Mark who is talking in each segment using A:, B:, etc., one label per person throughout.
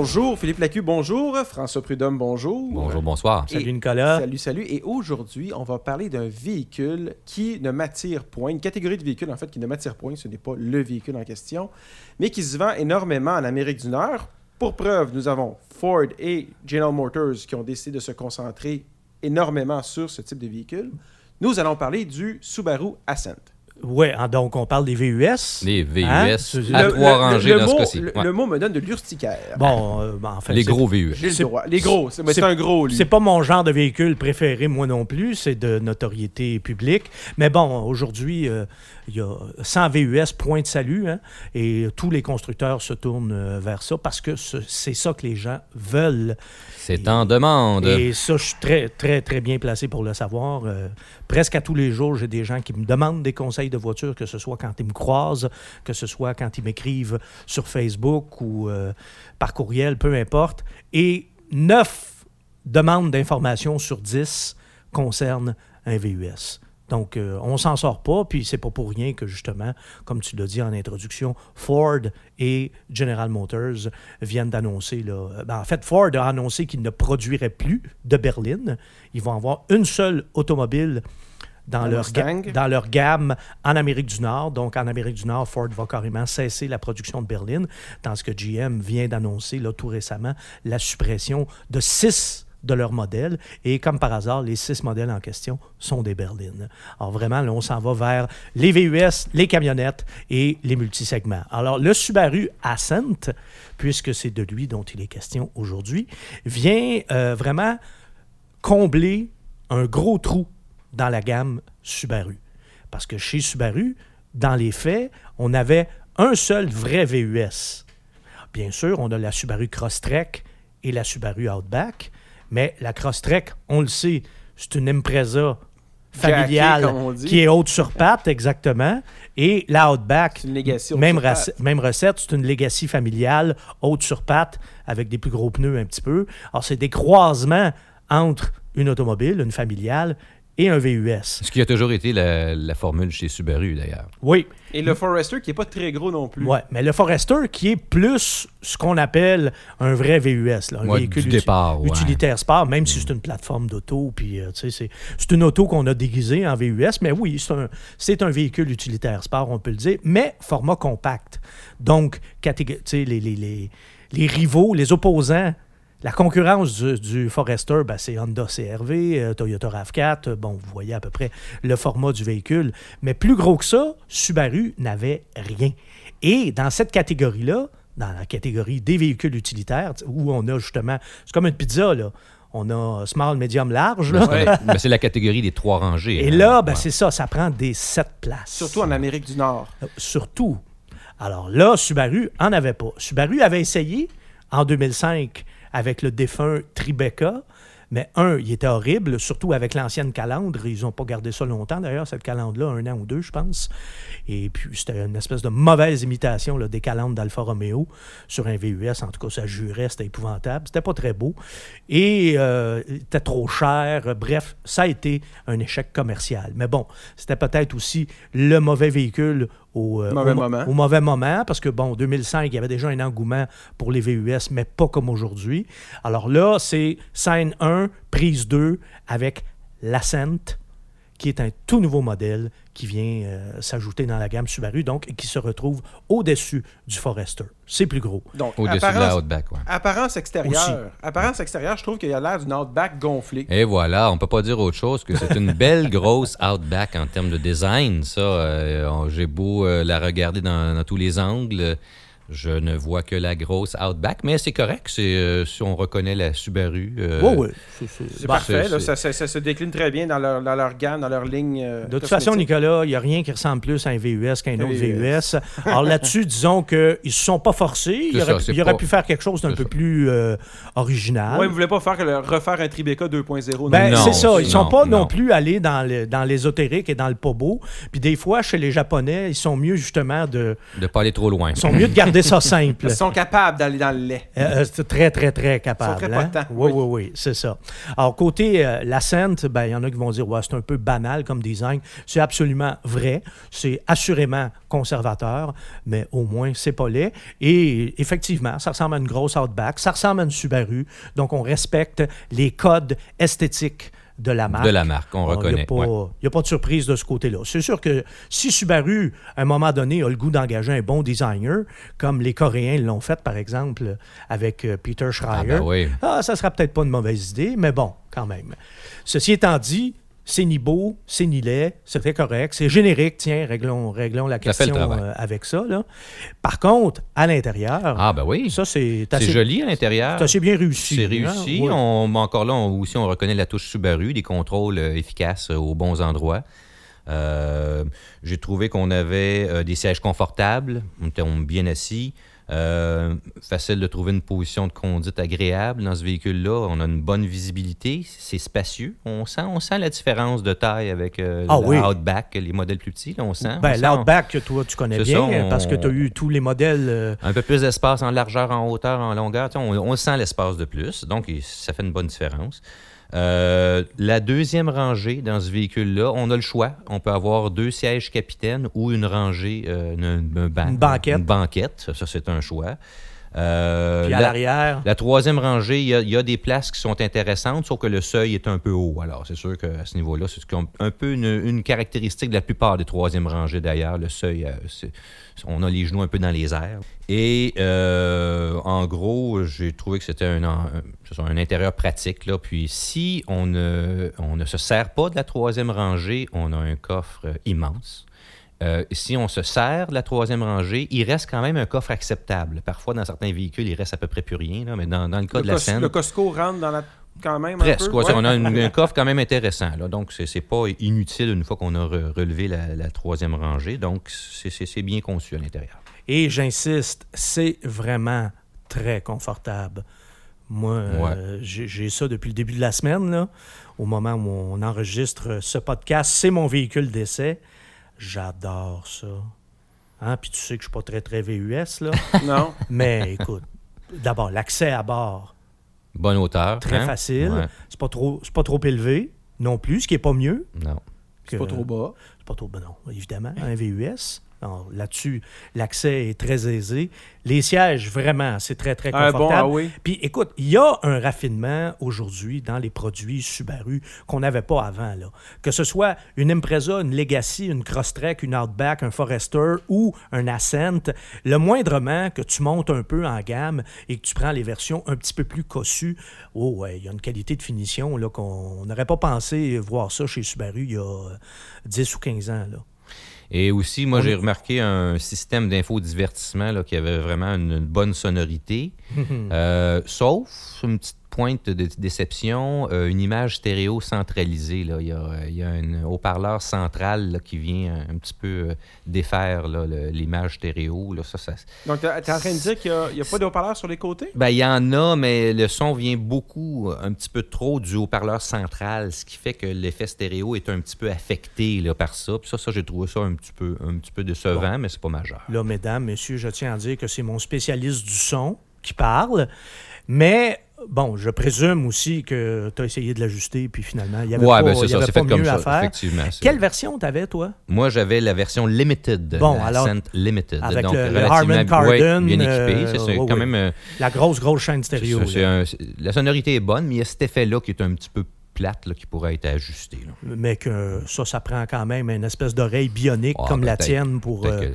A: Bonjour Philippe Lacu, bonjour. François Prudhomme, bonjour.
B: Bonjour, bonsoir.
A: Et-
C: Salut Nicolas.
A: Salut, salut. Et aujourd'hui, on va parler d'un véhicule qui ne m'attire point, une catégorie de véhicules en fait qui ne m'attire point. Ce n'est pas le véhicule en question, mais qui se vend énormément en Amérique du Nord. Pour preuve, nous avons Ford et General Motors qui ont décidé de se concentrer énormément sur ce type de véhicule. Nous allons parler du Subaru Ascent.
C: Ouais, hein, donc on parle des VUS.
B: Les VUS
C: Hein?
B: à
C: Le-
B: trois rangées
A: le
B: dans ce
A: mot,
B: cas-ci.
A: le-
B: Ouais.
A: le mot me donne de l'urticaire.
C: Bon, euh, ben, en fait,
B: Les gros VUS.
A: J'ai le
C: c'est-
A: droit. Les gros, c'est un gros.
C: C'est pas mon genre de véhicule préféré, moi non plus. C'est de notoriété publique. Mais bon, aujourd'hui, euh, il y a 100 VUS, point de salut. hein, et tous les constructeurs se tournent euh, vers ça parce que ce- c'est ça que les gens veulent.
B: C'est en demande.
C: Et ça, je suis très, très, très bien placé pour le savoir. Euh, presque à tous les jours, j'ai des gens qui me demandent des conseils de voiture, que ce soit quand ils me croisent, que ce soit quand ils m'écrivent sur Facebook ou euh, par courriel, peu importe. Et neuf demandes d'informations sur 10 concernent un VUS. Donc, euh, on s'en sort pas, puis c'est pas pour rien que, justement, comme tu l'as dit en introduction, Ford et General Motors viennent d'annoncer, euh, ben, en fait, Ford a annoncé qu'il ne produirait plus de berline. Ils vont avoir une seule automobile dans leur, dans gamme en Amérique du Nord. Donc, en Amérique du Nord, Ford va carrément cesser la production de berline, tandis que GM vient d'annoncer, tout récemment, la suppression de six de leurs modèles. Et comme par hasard, les six modèles en question sont des berlines. Alors vraiment, là, on s'en va vers les VUS, les camionnettes et les multisegments. Alors, le Subaru Ascent, puisque c'est de lui dont il est question aujourd'hui, vient euh, vraiment combler un gros trou dans la gamme Subaru. Parce que chez Subaru, dans les faits, on avait un seul vrai VUS. Bien sûr, on a la Subaru Crosstrek et la Subaru Outback, mais la Crosstrek, on le sait, c'est une Impreza familiale
A: Jackée,
C: qui est haute sur patte, exactement. Et la Outback,
A: C'est une Legacy haute
C: même,
A: sur patte.
C: race- même recette, c'est une Legacy familiale, haute sur patte, avec des plus gros pneus un petit peu. Alors, c'est des croisements entre une automobile, une familiale, et un VUS.
B: Ce qui a toujours été la, la formule chez Subaru, d'ailleurs.
C: Oui,
A: Et le Forester qui est pas très gros non plus.
C: ouais, mais le Forester qui est plus ce qu'on appelle un vrai VUS, là, un
B: Ouais,
C: véhicule
B: du
C: uti-
B: départ, ouais.
C: utilitaire sport, même si c'est une plateforme d'auto, puis euh, tu sais, c'est c'est une auto qu'on a déguisée en VUS, mais oui, c'est un, c'est un véhicule utilitaire sport, on peut le dire, mais format compact. Donc, catég- tu sais, les, les, les, les rivaux, les opposants, la concurrence du, du Forester, ben, c'est Honda CRV, euh, Toyota RAV4. euh, Bon, vous voyez à peu près le format du véhicule. Mais plus gros que ça, Subaru n'avait rien. Et dans cette catégorie-là, dans la catégorie des véhicules utilitaires, où on a justement, c'est comme une pizza, là. On a small, medium, large. Là.
A: Ouais.
B: Mais c'est la catégorie des trois rangées.
C: Et
B: hein.
C: là, ben,
B: Ouais.
C: c'est ça, ça prend des sept places.
A: Surtout en Amérique du Nord.
C: Euh, Surtout. Alors là, Subaru en avait pas. Subaru avait essayé en 2005 avec le défunt Tribeca, mais un, il était horrible, surtout avec l'ancienne calandre. Ils n'ont pas gardé ça longtemps, d'ailleurs, cette calandre-là, un an ou deux, je pense. Et puis, c'était une espèce de mauvaise imitation des calandres d'Alfa Romeo sur un VUS. En tout cas, ça jurait, c'était épouvantable. C'était pas très beau. Et euh, il trop cher. Bref, ça a été un échec commercial. Mais bon, c'était peut-être aussi le mauvais véhicule au, euh,
A: Mauvais
C: au mo-
A: moment.
C: au mauvais moment, parce que, bon, en 2005, il y avait déjà un engouement pour les VUS, mais pas comme aujourd'hui. Alors là, c'est scène 1, prise 2, avec l'Ascent, qui est un tout nouveau modèle qui vient euh, s'ajouter dans la gamme Subaru, donc, et qui se retrouve au-dessus du Forester. C'est plus gros.
A: Donc,
B: Au-dessus de la
A: apparence,
B: Outback, ouais.
A: apparence extérieure.
C: Aussi.
A: Apparence extérieure, je trouve qu'il a l'air d'une Outback gonflée.
B: Et voilà, on peut pas dire autre chose que c'est une belle grosse Outback en termes de design. Ça, euh, j'ai beau euh, la regarder dans, dans tous les angles, je ne vois que la grosse Outback, mais c'est correct. C'est euh, si on reconnaît la Subaru. euh,
C: Oui, oui. C'est- c'est-
A: C'est parfait, là, ça, ça- ça se décline très bien dans leur, dans leur gamme, dans leur ligne. euh,
C: De toute façon. Nicolas, il n'y a rien qui ressemble plus à un VUS qu'un
A: Un
C: autre
A: VUS.
C: Alors là-dessus, disons qu'ils ne se sont pas forcés. Il
B: C'est
C: aurait,
B: ça, c'est
C: il aurait
B: pas-
C: pu faire quelque chose d'un peu
B: ça.
C: plus euh, original.
A: Ouais, vous voulez pas faire le- refaire un Tribeca 2.0 non
C: Ben,
B: Non,
C: c'est ça. Ils
B: c'est-
C: sont
B: non,
C: pas non,
B: non.
C: plus allés dans le- dans l'ésotérique et dans le pas beau. Puis des fois, chez les Japonais, ils sont mieux justement de,
B: De pas aller trop loin.
C: ils sont mieux de garder garder ça simple.
A: Ils sont capables d'aller dans le lait.
C: Euh, euh, c'est très, très, très capable.
A: Ils sont très
C: hein?
A: potents,
C: Oui,
A: oui.
C: oui, oui, c'est ça. Alors, côté euh, l'Ascent, ben, il y en a qui vont dire, ouais, c'est un peu banal comme design. C'est absolument vrai. C'est assurément conservateur, mais au moins, c'est pas laid. Et effectivement, ça ressemble à une grosse Outback. Ça ressemble à une Subaru. Donc, on respecte les codes esthétiques de la marque.
B: De la marque, on
C: Il n'y
B: reconnaît.
C: a, pas-
B: ouais.
C: y a pas de surprise de ce côté-là. C'est sûr que si Subaru, à un moment donné, a le goût d'engager un bon designer, comme les Coréens l'ont fait, par exemple, avec euh, Peter
B: Ah,
C: Schreier,
B: ben oui.
C: ah, ça sera peut-être pas une mauvaise idée, mais bon, quand même. Ceci étant dit, c'est ni beau, c'est ni laid, c'est très correct, c'est générique, tiens, réglons, réglons la question euh, avec ça. Là. Par contre, à l'intérieur,
B: Ah, ben oui.
C: ça, c'est
B: joli à l'intérieur.
C: c'est assez bien réussi.
B: C'est
C: hein?
B: réussi.
C: Ouais.
B: On, encore là, on- aussi, on reconnaît la touche Subaru, des contrôles euh, efficaces euh, aux bons endroits. Euh, J'ai trouvé qu'on avait des sièges confortables, on était bien assis. Euh, facile de trouver une position de conduite agréable dans ce véhicule-là. On a une bonne visibilité, c'est spacieux. On sent, on sent la différence de taille avec euh,
C: Ah
B: la
C: oui.
B: Outback, les modèles plus petits. là, on sent.
C: Ben, l'Outback, toi, tu connais bien,
B: ça, on-
C: parce que tu as eu tous les modèles. euh,
B: un peu plus d'espace en largeur, en hauteur, en longueur. On, on sent l'espace de plus, donc ça fait une bonne différence. Euh, la deuxième rangée dans ce véhicule-là, on a le choix. On peut avoir deux sièges capitaines ou une rangée, euh, une,
C: banquette.
B: Une banquette, ça, c'est un choix. Euh,
C: puis à
B: la-
C: l'arrière.
B: la troisième rangée, il y, a, il y a des places qui sont intéressantes, sauf que le seuil est un peu haut. Alors, c'est sûr qu'à ce niveau-là, c'est un peu une, une caractéristique de la plupart des troisièmes rangées d'ailleurs. Le seuil, euh, on a les genoux un peu dans les airs. Et euh, en gros, j'ai trouvé que c'était un, intérieur pratique. Là. Puis si on ne, on ne se sert pas de la troisième rangée, on a un coffre immense. Euh, si on se sert de la troisième rangée, il reste quand même un coffre acceptable. Parfois, dans certains véhicules, il reste à peu près plus rien, là, mais dans, dans le cas
A: Le,
B: de la scène,
A: le Costco rentre dans la. quand même. un
B: presque.
A: peu?
B: quoi.
A: Ouais.
B: On a une- un coffre quand même intéressant. Là, donc, c'est c'est pas inutile une fois qu'on a re- relevé la, la troisième rangée. Donc, c'est- bien conçu à l'intérieur.
C: Et j'insiste, c'est vraiment très confortable. Moi, euh, j'ai j'ai ça depuis le début de la semaine, là, au moment où on enregistre ce podcast. C'est mon véhicule d'essai. J'adore ça. Hein? Puis tu sais que je suis pas très, très VUS, là.
A: Non.
C: Mais écoute, d'abord, l'accès à bord,
B: Bonne hauteur.
C: très
B: hein?
C: facile.
B: Ouais.
C: C'est pas trop, c'est pas trop élevé non plus, ce qui est pas mieux.
B: Non.
C: que-
A: C'est pas trop bas.
C: C'est pas trop, ben non, évidemment, un VUS. Là-dessus, l'accès est très aisé. Les sièges, vraiment, c'est très, très confortable.
A: bon, ah oui.
C: Puis écoute, il y a un raffinement aujourd'hui dans les produits Subaru qu'on n'avait pas avant. Là. Que ce soit une Impreza, une Legacy, une Crosstrek, une Outback, un Forester ou un Ascent, le moindrement que tu montes un peu en gamme et que tu prends les versions un petit peu plus cossues, oh ouais, il y a une qualité de finition là, qu'on n'aurait pas pensé voir ça chez Subaru il y a euh, 10 ou 15 ans. Là.
B: Et aussi, moi, j'ai remarqué un système d'infodivertissement qui avait vraiment une, une bonne sonorité. Euh, sauf une petite pointe de déception, euh, une image stéréo centralisée. Là. Il, y a, il y a un haut-parleur central là, qui vient un, petit peu euh, défaire l'image stéréo. Là. Ça, ça,
A: Donc, tu es en train de dire qu'il n'y a, pas de haut-parleur sur les côtés?
B: ben, il y en a, mais le son vient beaucoup, un petit peu trop du haut-parleur central, ce qui fait que l'effet stéréo est un petit peu affecté là, par ça. Puis ça, ça j'ai trouvé ça un petit peu, un petit peu décevant, mais c'est pas majeur.
C: Là, mesdames, messieurs, je tiens à dire que c'est mon spécialiste du son qui parle. Mais, bon, je présume aussi que tu as essayé de l'ajuster, puis finalement, il y avait
B: Ouais,
C: pas,
B: ben c'est ça, c'est fait comme effectivement.
C: Quelle version t'avais, toi?
B: Moi, j'avais la version limited,
C: Bon,
B: la
C: alors,
B: Ascent Limited.
C: avec
B: donc,
C: le- Harman Kardon,
B: bien équipé.
C: euh,
B: c'est
C: ouais,
B: quand
C: ouais.
B: même... euh,
C: La grosse, grosse chaîne stéréo.
B: un- la sonorité est bonne, mais il y a cet effet-là qui est un petit peu plate, là, qui pourrait être ajusté. là.
C: Mais que ça, ça prend quand même une espèce d'oreille bionique
B: Ah,
C: comme la tienne pour, euh,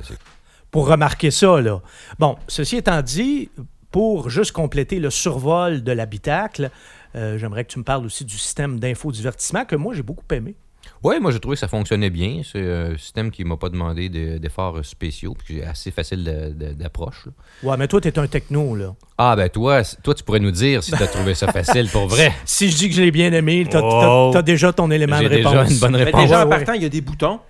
C: pour remarquer ça. Là. Bon, ceci étant dit, pour juste compléter le survol de l'habitacle, euh, j'aimerais que tu me parles aussi du système d'infodivertissement que moi, j'ai beaucoup aimé.
B: Oui, moi j'ai trouvé que ça fonctionnait bien. C'est un système qui m'a pas demandé de- d'efforts spéciaux, puis qui est assez facile d'approche.
C: Ouais, mais toi, tu es un techno, là.
B: Ah ben toi, toi tu pourrais nous dire si tu as trouvé ça facile pour vrai.
C: Si je dis que je l'ai bien aimé, tu as,
B: Oh.
C: déjà ton élément de
B: J'ai
C: réponse.
B: déjà une bonne
A: Mais
B: réponse.
A: déjà, en partant, il y a des boutons.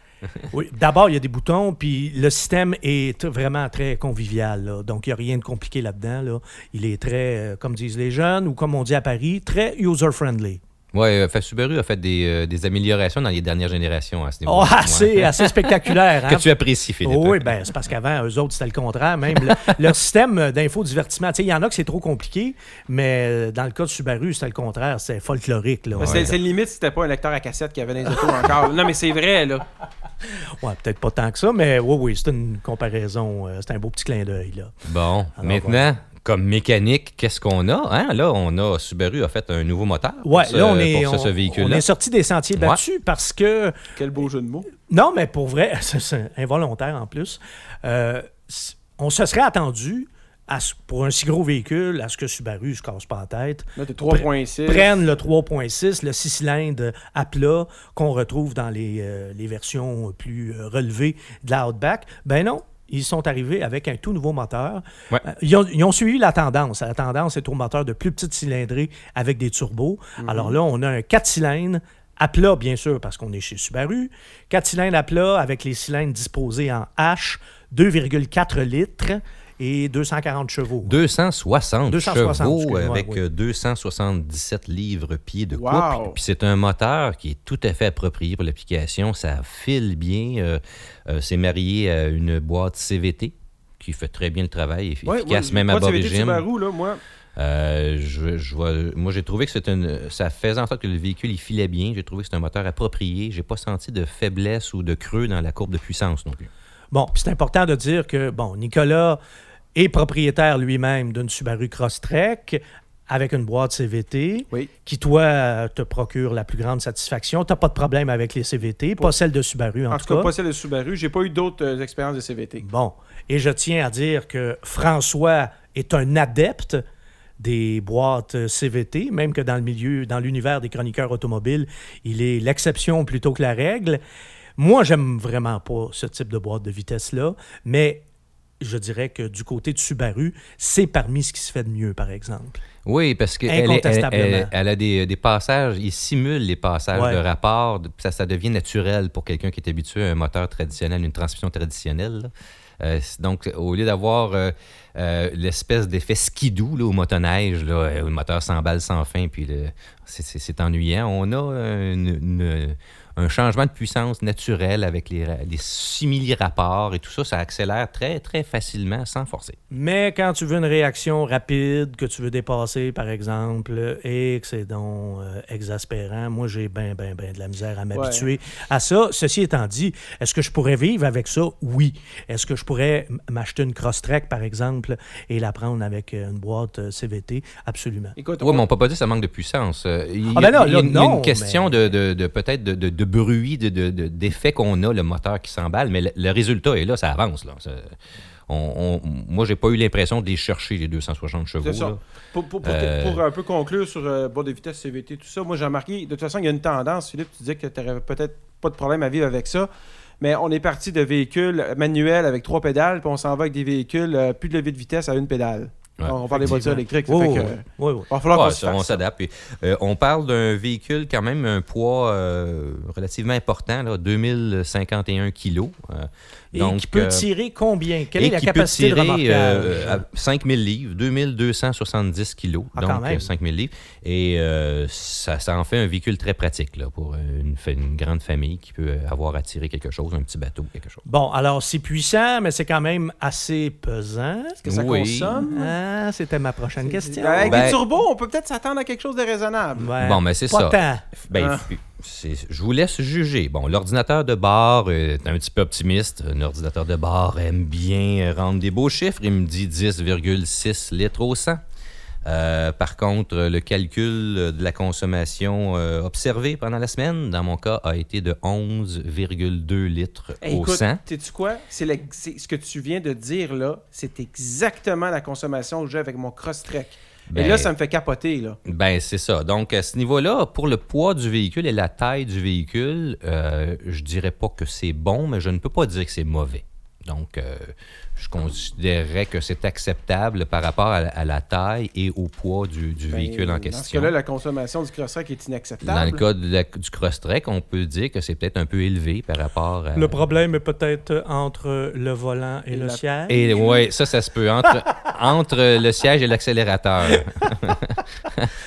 C: D'abord, il y a des boutons, puis le système est vraiment très convivial. Donc, il n'y a rien de compliqué là-dedans. là. Il est très, euh, comme disent les jeunes, ou comme on dit à Paris, très user-friendly.
B: Ouais, euh, Subaru a fait des, euh, des améliorations dans les dernières générations à ce niveau.
C: Oh, assez, assez spectaculaire. hein?
B: Que tu apprécies, Philippe.
C: oui, ben, c'est parce qu'avant, eux autres, c'était le contraire. Même le- leur système d'infodivertissement, tu sais, il y en a que c'est trop compliqué, mais euh, dans le cas de Subaru, c'était le contraire. C'est folklorique. Là.
A: C'est- C'est limite si c'était pas un lecteur à cassette qui avait dans les autos encore. Non, mais c'est vrai, là.
C: Ouais, peut-être pas tant que ça, mais oui, oui, c'est une comparaison. euh, c'est un beau petit clin d'œil. là.
B: Bon,
C: Alors,
B: maintenant, comme mécanique, qu'est-ce qu'on a? Hein? Là, on a Subaru a fait un nouveau moteur pour
C: Ouais,
B: ce,
C: là, on est,
B: pour ce, ce
C: on-
B: véhicule-là.
C: on est sorti des sentiers
B: Ouais.
C: battus parce que
A: Quel beau jeu de mots.
C: Non, mais pour vrai, c'est- involontaire en plus. Euh, on se serait attendu à ce- pour un si gros véhicule à ce que Subaru se casse pas la tête.
A: Là, t'es 3.6.
C: Prennent le 3.6, le 6 cylindres à plat qu'on retrouve dans les, euh, les versions plus euh, relevées de la Outback. Ben non, ils sont arrivés avec un tout nouveau moteur.
B: Ouais.
C: Euh, Ils, ont, ils ont suivi la tendance. La tendance est au moteur de plus petite cylindrée avec des turbos. Alors là, on a un 4 cylindres à plat, bien sûr, parce qu'on est chez Subaru. 4 cylindres à plat avec les cylindres disposés en H, 2,4 litres et 240 chevaux.
B: 260,
C: 260,
B: chevaux avec
C: oui.
B: euh, 277 livres-pieds de
A: Wow.
B: couple. Puis c'est un moteur qui est tout à fait approprié pour l'application. Ça file bien. euh, euh, c'est marié à une boîte CVT qui fait très bien le travail, efficace même à bas régime.
A: Là, moi.
B: Euh, je, je vois- moi, j'ai trouvé que c'est une, ça faisait en sorte que le véhicule il filait bien. J'ai trouvé que c'est un moteur approprié. J'ai pas senti de faiblesse ou de creux dans la courbe de puissance non plus.
C: Bon, puis c'est important de dire que, bon, Nicolas est propriétaire lui-même d'une Subaru Crosstrek avec une boîte CVT
A: Oui.
C: qui, toi, te procure la plus grande satisfaction. Tu n'as pas de problème avec les CVT, pas celle de Subaru en,
A: En
C: tout
A: cas. pas celle de Subaru. J'ai pas eu d'autres euh, expériences de CVT.
C: Bon, et je tiens à dire que François est un adepte des boîtes euh, CVT, même que dans le milieu, dans l'univers des chroniqueurs automobiles, il est l'exception plutôt que la règle. Moi, j'aime vraiment pas ce type de boîte de vitesse-là, mais je dirais que du côté de Subaru, c'est parmi ce qui se fait de mieux, par exemple.
B: Oui, parce qu'elle elle, elle, a des, des passages, il simule les passages
C: Ouais.
B: de rapport, ça, ça devient naturel pour quelqu'un qui est habitué à un moteur traditionnel, une transmission traditionnelle. là. Euh, donc, au lieu d'avoir euh, euh, l'espèce d'effet skidoo là, au motoneige, là, où le moteur s'emballe sans fin, puis c'est- ennuyant, on a une- une- un changement de puissance naturel avec les, les simili-rapports et tout ça, ça accélère très, très facilement sans forcer.
C: Mais quand tu veux une réaction rapide, que tu veux dépasser, par exemple, et que c'est donc euh, exaspérant, moi, j'ai ben, ben, ben de la misère à m'habituer à ça. Ceci étant dit, est-ce que je pourrais vivre avec ça? Oui. Est-ce que je pourrais m'acheter une Crosstrek, par exemple, et la prendre avec euh, une boîte euh, CVT? Absolument.
A: Écoute,
B: Oui,
A: on-
B: mais on peut pas dire que ça manque de puissance. Il y,
C: Ah ben là,
B: il y a une-
C: non,
B: question
C: mais-
B: de, de- de- peut-être de, de- de bruit, de, de- de- d'effet qu'on a, le moteur qui s'emballe, mais le, le résultat est là, ça avance. Là. Ça- on, on- moi, j'ai pas eu l'impression de les chercher, les 260 chevaux.
A: C'est ça.
B: là.
A: Pour, pour- pour-
B: Euh,
A: pour un peu conclure sur euh, boîte de vitesse CVT, tout ça, moi j'ai remarqué, de toute façon, il y a une tendance, Philippe, tu disais que tu n'aurais peut-être pas de problème à vivre avec ça, mais on est parti de véhicules manuels avec trois pédales, puis on s'en va avec des véhicules euh, plus de levier de vitesse à une pédale.
B: Ouais,
A: on parle des voitures électriques, ça
C: Oui,
A: fait
C: oui,
A: que,
C: oui, oui.
A: va falloir
B: Ouais, ça, on s'adapte. Euh, on parle d'un véhicule quand même un poids euh, relativement important, là, 2051 kilos. euh,
C: Et
B: donc,
C: qui peut tirer combien? Quelle est la capacité
B: peut
C: de
B: tirer
C: remorquage?
B: euh, à 5000 livres, 2270 kilos,
C: Ah,
B: donc
C: même.
B: euh, 5000 livres. Et ça, ça en fait un véhicule très pratique là, pour une, grande famille qui peut avoir à tirer quelque chose, un petit bateau, quelque chose.
C: Bon, alors c'est puissant, mais c'est quand même assez pesant.
A: Est-ce que ça
B: Oui.
A: consomme?
C: C'était ma prochaine question.
A: Avec
B: Ben-
A: des turbos, on peut peut-être s'attendre à quelque chose de raisonnable.
B: Bon, mais c'est ça.
C: tant.
B: Ben,
A: Ah.
B: je vous laisse juger. Bon, l'ordinateur de bord est un petit peu optimiste. Un ordinateur de bord aime bien rendre des beaux chiffres. Il me dit 10,6 litres au 100. Euh, par contre, le calcul de la consommation euh, observée pendant la semaine, dans mon cas, a été de 11,2 litres
A: Hey,
B: au
A: écoute,
B: 100.
A: sais-tu quoi? C'est ce que tu viens de dire là, c'est exactement la consommation que j'ai avec mon Crosstrek. Et
B: Ben-
A: là, ça me fait capoter, là.
B: Ben, c'est ça. Donc, à ce niveau-là, pour le poids du véhicule et la taille du véhicule, euh, je dirais pas que c'est bon, mais je ne peux pas dire que c'est mauvais. Donc, je considérerais que c'est acceptable par rapport à, à la taille et au poids du, du
A: Ben,
B: véhicule en
A: Dans ce
B: question.
A: cas-là, la consommation du Crosstrek est inacceptable.
B: Dans le cas de la- du cross-trek, on peut dire que c'est peut-être un peu élevé par rapport à...
C: Le problème est peut-être entre le volant et,
A: Et
C: le
A: la-
C: siège.
B: Et ouais, ça, ça se peut. Entre, entre le siège et l'accélérateur.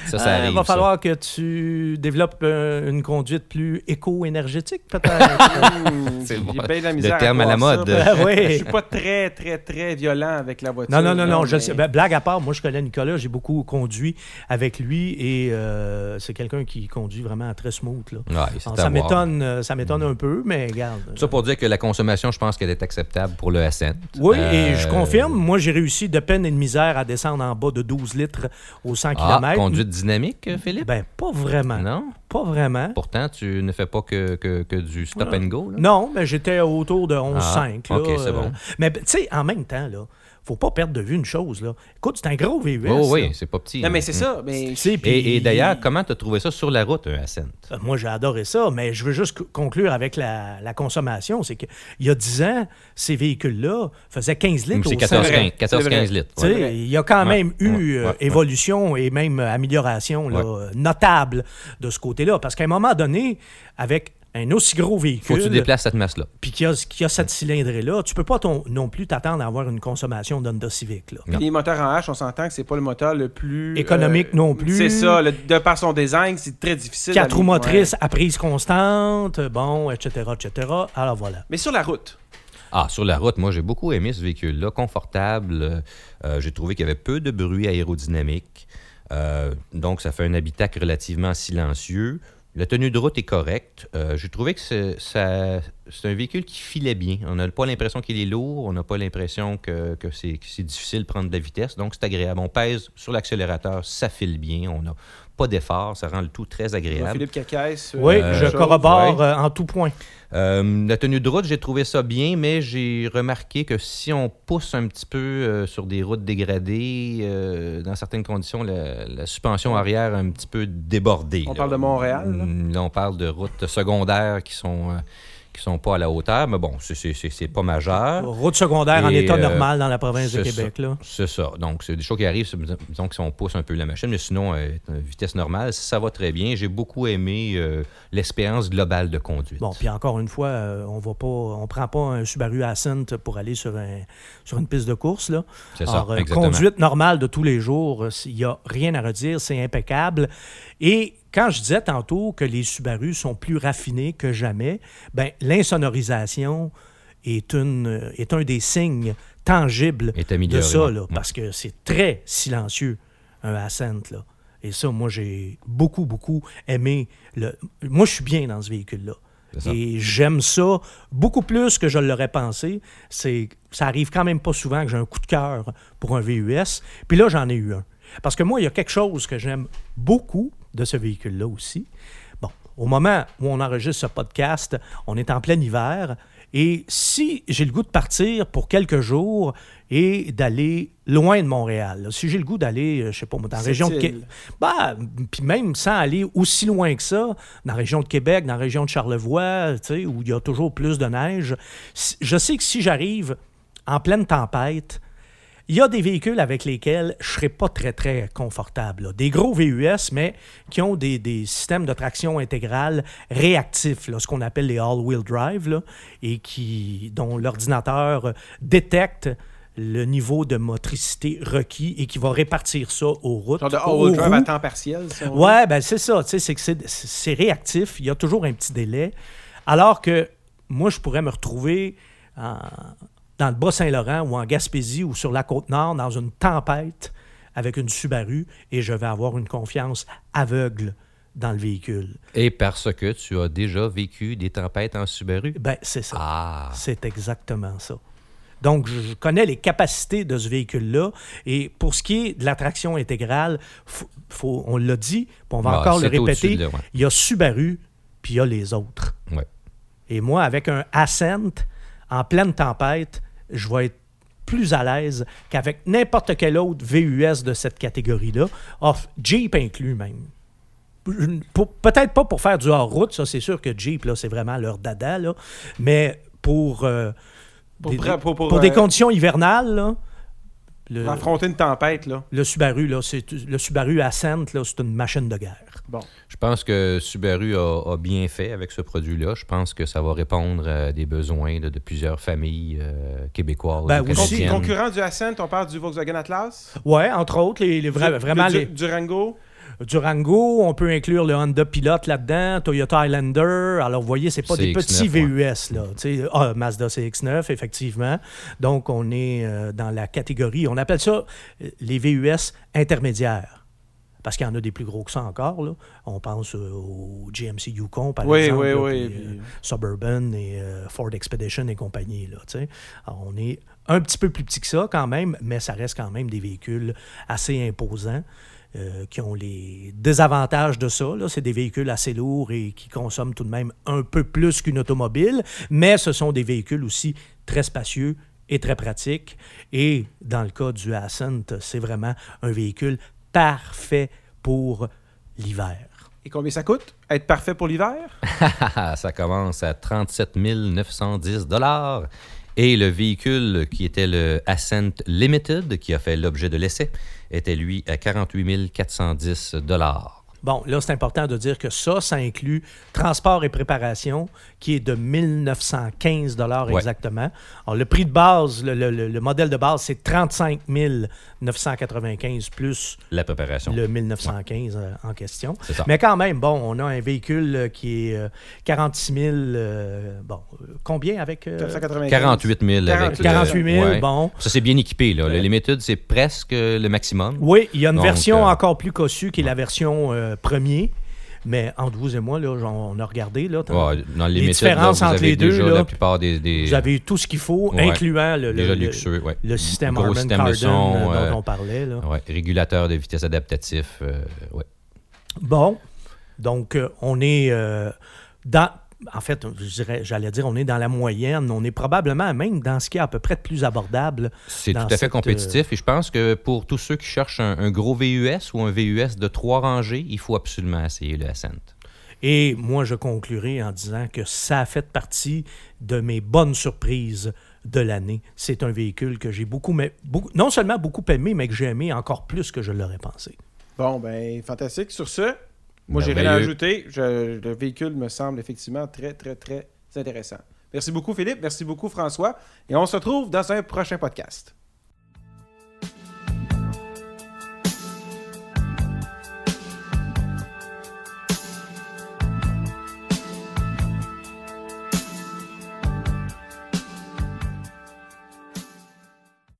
B: ça, ça
C: Euh,
B: arrive.
C: Il va
B: ça.
C: falloir que tu développes euh, une conduite plus éco-énergétique, peut-être.
B: C'est bon. Le
A: misère
B: terme à la mode.
A: parce que
C: Ah oui.
A: Je suis pas très, très, très violent avec la voiture.
C: non, non, non, non, je
A: mais-
C: sais. Ben, blague à part, moi, je connais Nicolas, j'ai beaucoup conduit avec lui et euh, c'est quelqu'un qui conduit vraiment très smooth. Là.
B: Ouais, c'est
C: Alors,
B: à
C: ça m'étonne, euh, ça m'étonne un peu, mais regarde.
B: Ça pour dire que la consommation, je pense qu'elle est acceptable pour le Ascent.
C: Oui,
B: Euh,
C: et je confirme, moi j'ai réussi de peine et de misère à descendre en bas de 12 litres au 100
B: Ah,
C: km.
B: conduite dynamique, Philippe?
C: Ben, pas vraiment.
B: non?
C: Pas vraiment.
B: Pourtant, tu ne fais pas que, que, que du stop and go. Là?
C: Non, mais j'étais autour de 11,5.
B: Ah, ok, c'est
C: euh,
B: bon.
C: Mais tu sais, en même temps, là, faut pas perdre de vue une chose. Là. Écoute, c'est un gros VUS.
B: Oh,
C: là.
B: oui, c'est pas petit.
A: Non, mais c'est
B: Mm.
A: ça. Mais
C: puis-
B: Et, et d'ailleurs, comment tu as trouvé ça sur la route, un Ascent?
C: Euh, Moi, j'ai adoré ça, mais je veux juste co- conclure avec la, la consommation. C'est qu'il y a 10 ans, ces véhicules-là faisaient 15 litres
B: C'est
C: au
B: 14-15
A: C'est vrai.
B: 14,
A: C'est vrai.
B: 15 litres.
C: Tu sais,
A: Ouais.
C: il y a quand
B: Ouais.
C: même eu
B: Ouais.
C: euh,
B: Ouais.
C: évolution et même amélioration là, notable de ce côté-là. Parce qu'à un moment donné, avec un aussi gros
B: Faut
C: véhicule,
B: que tu déplaces cette masse-là.
C: puis qu'il y, a- qu'il y a cette cylindrée-là, tu peux pas ton- non plus t'attendre à avoir une consommation d'Honda Civic. Là.
B: Non.
A: les moteurs en H, on s'entend que c'est pas le moteur le plus. euh,
C: Économique non plus.
A: C'est ça. le- de par son design, c'est très difficile.
C: Quatre roues motrices
A: ouais.
C: à prise constante, bon, etc., etc. Alors voilà.
A: Mais sur la route.
B: Ah, sur la route, moi, j'ai beaucoup aimé ce véhicule-là. Confortable. Euh, j'ai trouvé qu'il y avait peu de bruit aérodynamique. Euh, donc, ça fait un habitacle relativement silencieux. La tenue de route est correcte. Euh, j'ai trouvé que c'est, un véhicule qui filait bien. On n'a pas l'impression qu'il est lourd. On n'a pas l'impression que, c'est, difficile de prendre de la vitesse. Donc, c'est agréable. On pèse sur l'accélérateur, ça file bien. On pas d'effort. Ça rend le tout très agréable.
A: Philippe.
C: Oui,
A: euh,
C: je
A: chose.
C: corrobore euh, en tout point.
B: Euh, la tenue de route, j'ai trouvé ça bien, mais j'ai remarqué que si on pousse un petit peu euh, sur des routes dégradées, euh, dans certaines conditions, la, la suspension arrière a un petit peu débordé.
A: On
B: là.
A: parle de Montréal, là?
B: Mm, Là, on parle de routes secondaires qui sont, euh, qui sont pas à la hauteur, mais bon, c'est- pas majeur.
C: Route secondaire en état
B: euh,
C: normal dans la province de Québec. Là.
B: C'est ça. Donc, c'est des choses qui arrivent, disons que si on pousse un peu la machine, mais sinon, euh, vitesse normale, ça va très bien. J'ai beaucoup aimé euh, l'expérience globale de conduite.
C: Bon, puis encore une fois, euh, on va pas, on prend pas un Subaru Ascent pour aller sur, un, sur une piste de course. Là.
B: C'est ça, exactement.
C: conduite normale de tous les jours, il n'y a rien à redire, c'est impeccable. Et quand je disais tantôt que les Subaru sont plus raffinés que jamais, ben, l'insonorisation est, une, est un des signes tangibles de ça, là,
B: Ouais.
C: parce que c'est très silencieux, un Ascent. Là. Et ça, moi, j'ai beaucoup, beaucoup aimé. Le... Moi, je suis bien dans ce véhicule-là. Et j'aime ça beaucoup plus que je l'aurais pensé. C'est, ça arrive quand même pas souvent que j'ai un coup de cœur pour un VUS. Puis là, j'en ai eu un. Parce que moi, il y a quelque chose que j'aime beaucoup de ce véhicule-là aussi. Bon, au moment où on enregistre ce podcast, on est en plein hiver. Et si j'ai le goût de partir pour quelques jours et d'aller loin de Montréal, là, si j'ai le goût d'aller, euh, je sais pas, dans la région de. Québec, bah, puis même sans aller aussi loin que ça, dans la région de Québec, dans la région de Charlevoix, tu sais, où il y a toujours plus de neige, je sais que si j'arrive en pleine tempête, il y a des véhicules avec lesquels je ne serais pas très, très confortable. là. Des gros VUS, mais qui ont des, des systèmes de traction intégrale réactifs, là, ce qu'on appelle les all-wheel drive, là, et qui, dont l'ordinateur détecte le niveau de motricité requis et qui va répartir ça aux routes.
A: Genre de all-wheel drive à temps partiel. si.
C: Ouais, ben c'est ça, c'est que c'est- c'est réactif, il y a toujours un petit délai. Alors que moi, je pourrais me retrouver en- dans le Bas-Saint-Laurent ou en Gaspésie ou sur la Côte-Nord dans une tempête avec une Subaru et je vais avoir une confiance aveugle dans le véhicule.
B: Et parce que tu as déjà vécu des tempêtes en Subaru?
C: Ben, c'est ça.
B: Ah,
C: C'est exactement ça. Donc, je connais les capacités de ce véhicule-là. Et pour ce qui est de la traction intégrale, faut- faut- on l'a dit, puis on va
B: Ah,
C: encore le répéter,
B: de là, ouais.
C: il y a Subaru, puis il y a les autres.
B: ouais.
C: Et moi, avec un Ascent, en pleine tempête, je vais être plus à l'aise qu'avec n'importe quel autre VUS de cette catégorie-là, off, Jeep inclus même. Peut-être pas pour faire du hors-route, ça c'est sûr que Jeep, là, c'est vraiment leur dada, là, mais pour euh,
A: Pour,
C: des,
A: pour- pour, euh,
C: conditions hivernales, là, le,
A: affronter une tempête, là.
C: le Subaru, là, c'est, le Subaru Ascent, là, c'est une machine de guerre.
A: Bon.
B: Je pense que Subaru a, a bien fait avec ce produit-là. Je pense que ça va répondre à des besoins de, de plusieurs familles euh, québécoises
C: Ben, aussi-
A: concurrent du Ascent, on parle du Volkswagen Atlas?
C: Ouais, entre autres, les, les vra-
A: Du-
C: vraiment
A: le-
C: les,
A: Durango?
C: Durango, on peut inclure le Honda Pilot là-dedans, Toyota Highlander. Alors, vous voyez, c'est pas des
B: CX-9,
C: petits. VUS, là. Tu sais, ah, Mazda CX-9, effectivement. Donc, on est euh, dans la catégorie, on appelle ça euh, les VUS intermédiaires. Parce qu'il y en a des plus gros que ça encore. Là. On pense euh, au GMC Yukon, par
A: Oui,
C: exemple.
A: oui,
C: là,
A: oui.
C: puis, euh,
A: puis-
C: Suburban et euh, Ford Expedition et compagnie. Là. Alors, on est un petit peu plus petit que ça quand même, mais ça reste quand même des véhicules assez imposants. euh, qui ont les désavantages de ça. C'est des véhicules assez lourds et qui consomment tout de même un peu plus qu'une automobile, mais ce sont des véhicules aussi très spacieux et très pratiques. Et dans le cas du Ascent, c'est vraiment un véhicule parfait pour l'hiver.
A: Et combien ça coûte? Être parfait pour l'hiver?
B: Ah, ça commence à 37 910 dollars. Et le véhicule qui était le Ascent Limited, qui a fait l'objet de l'essai, était lui à 48 410 dollars.
C: Bon, là, c'est important de dire que ça, ça inclut transport et préparation, qui est de 1915 dollars
B: Ouais.
C: exactement. Alors, le prix de base, le, le- le- le modèle de base, c'est 35 995 plus
B: La préparation.
C: le 1915 euh, en question. Mais quand même, bon, on a un véhicule euh, qui est euh, 46 000. euh, bon, euh, combien avec. euh,
A: 495.
B: 48 000 avec
A: 48
B: le-
C: 48 000,
B: ouais.
C: bon.
B: Ça, c'est bien équipé. Là. Le
A: Ouais.
B: Limited, c'est presque le maximum.
C: Oui, il y a une
B: Donc,
C: version
B: euh,
C: encore plus cossue qui est la version euh, premier. Mais entre vous et moi, là, on a regardé. Là,
B: Ouais, dans le
C: Les
B: Limited, là,
C: différences
B: vous
C: entre
B: avez
C: les deux,
B: déjà
C: là,
B: la plupart des... des
C: Vous avez tout ce qu'il faut,
B: Ouais.
C: incluant le, le-
B: déjà
C: le-
B: luxueux. ouais.
C: le système
B: Gros
C: Harman Kardon euh, dont on parlait. Là.
B: régulateur de vitesse adaptatif. euh.
C: Bon, donc euh, on est dans... En fait, je dirais- j'allais dire, on est dans la moyenne. On est probablement même dans ce qui est à peu près de plus abordable.
B: C'est tout à fait
C: cette, euh,
B: compétitif et je pense que pour tous ceux qui cherchent un, un gros VUS ou un VUS de trois rangées, il faut absolument essayer le Ascent.
C: Et moi, je conclurai en disant que ça a fait partie de mes bonnes surprises de l'année. C'est un véhicule que j'ai beaucoup, mais beaucoup, non seulement beaucoup aimé, mais que j'ai aimé encore plus que je l'aurais pensé.
A: Bon, ben, fantastique. Sur ce, moi, j'ai rien à ajouter. Je- le véhicule me semble effectivement très, très, très intéressant. Merci beaucoup, Philippe. Merci beaucoup, François. Et on se retrouve dans un prochain podcast.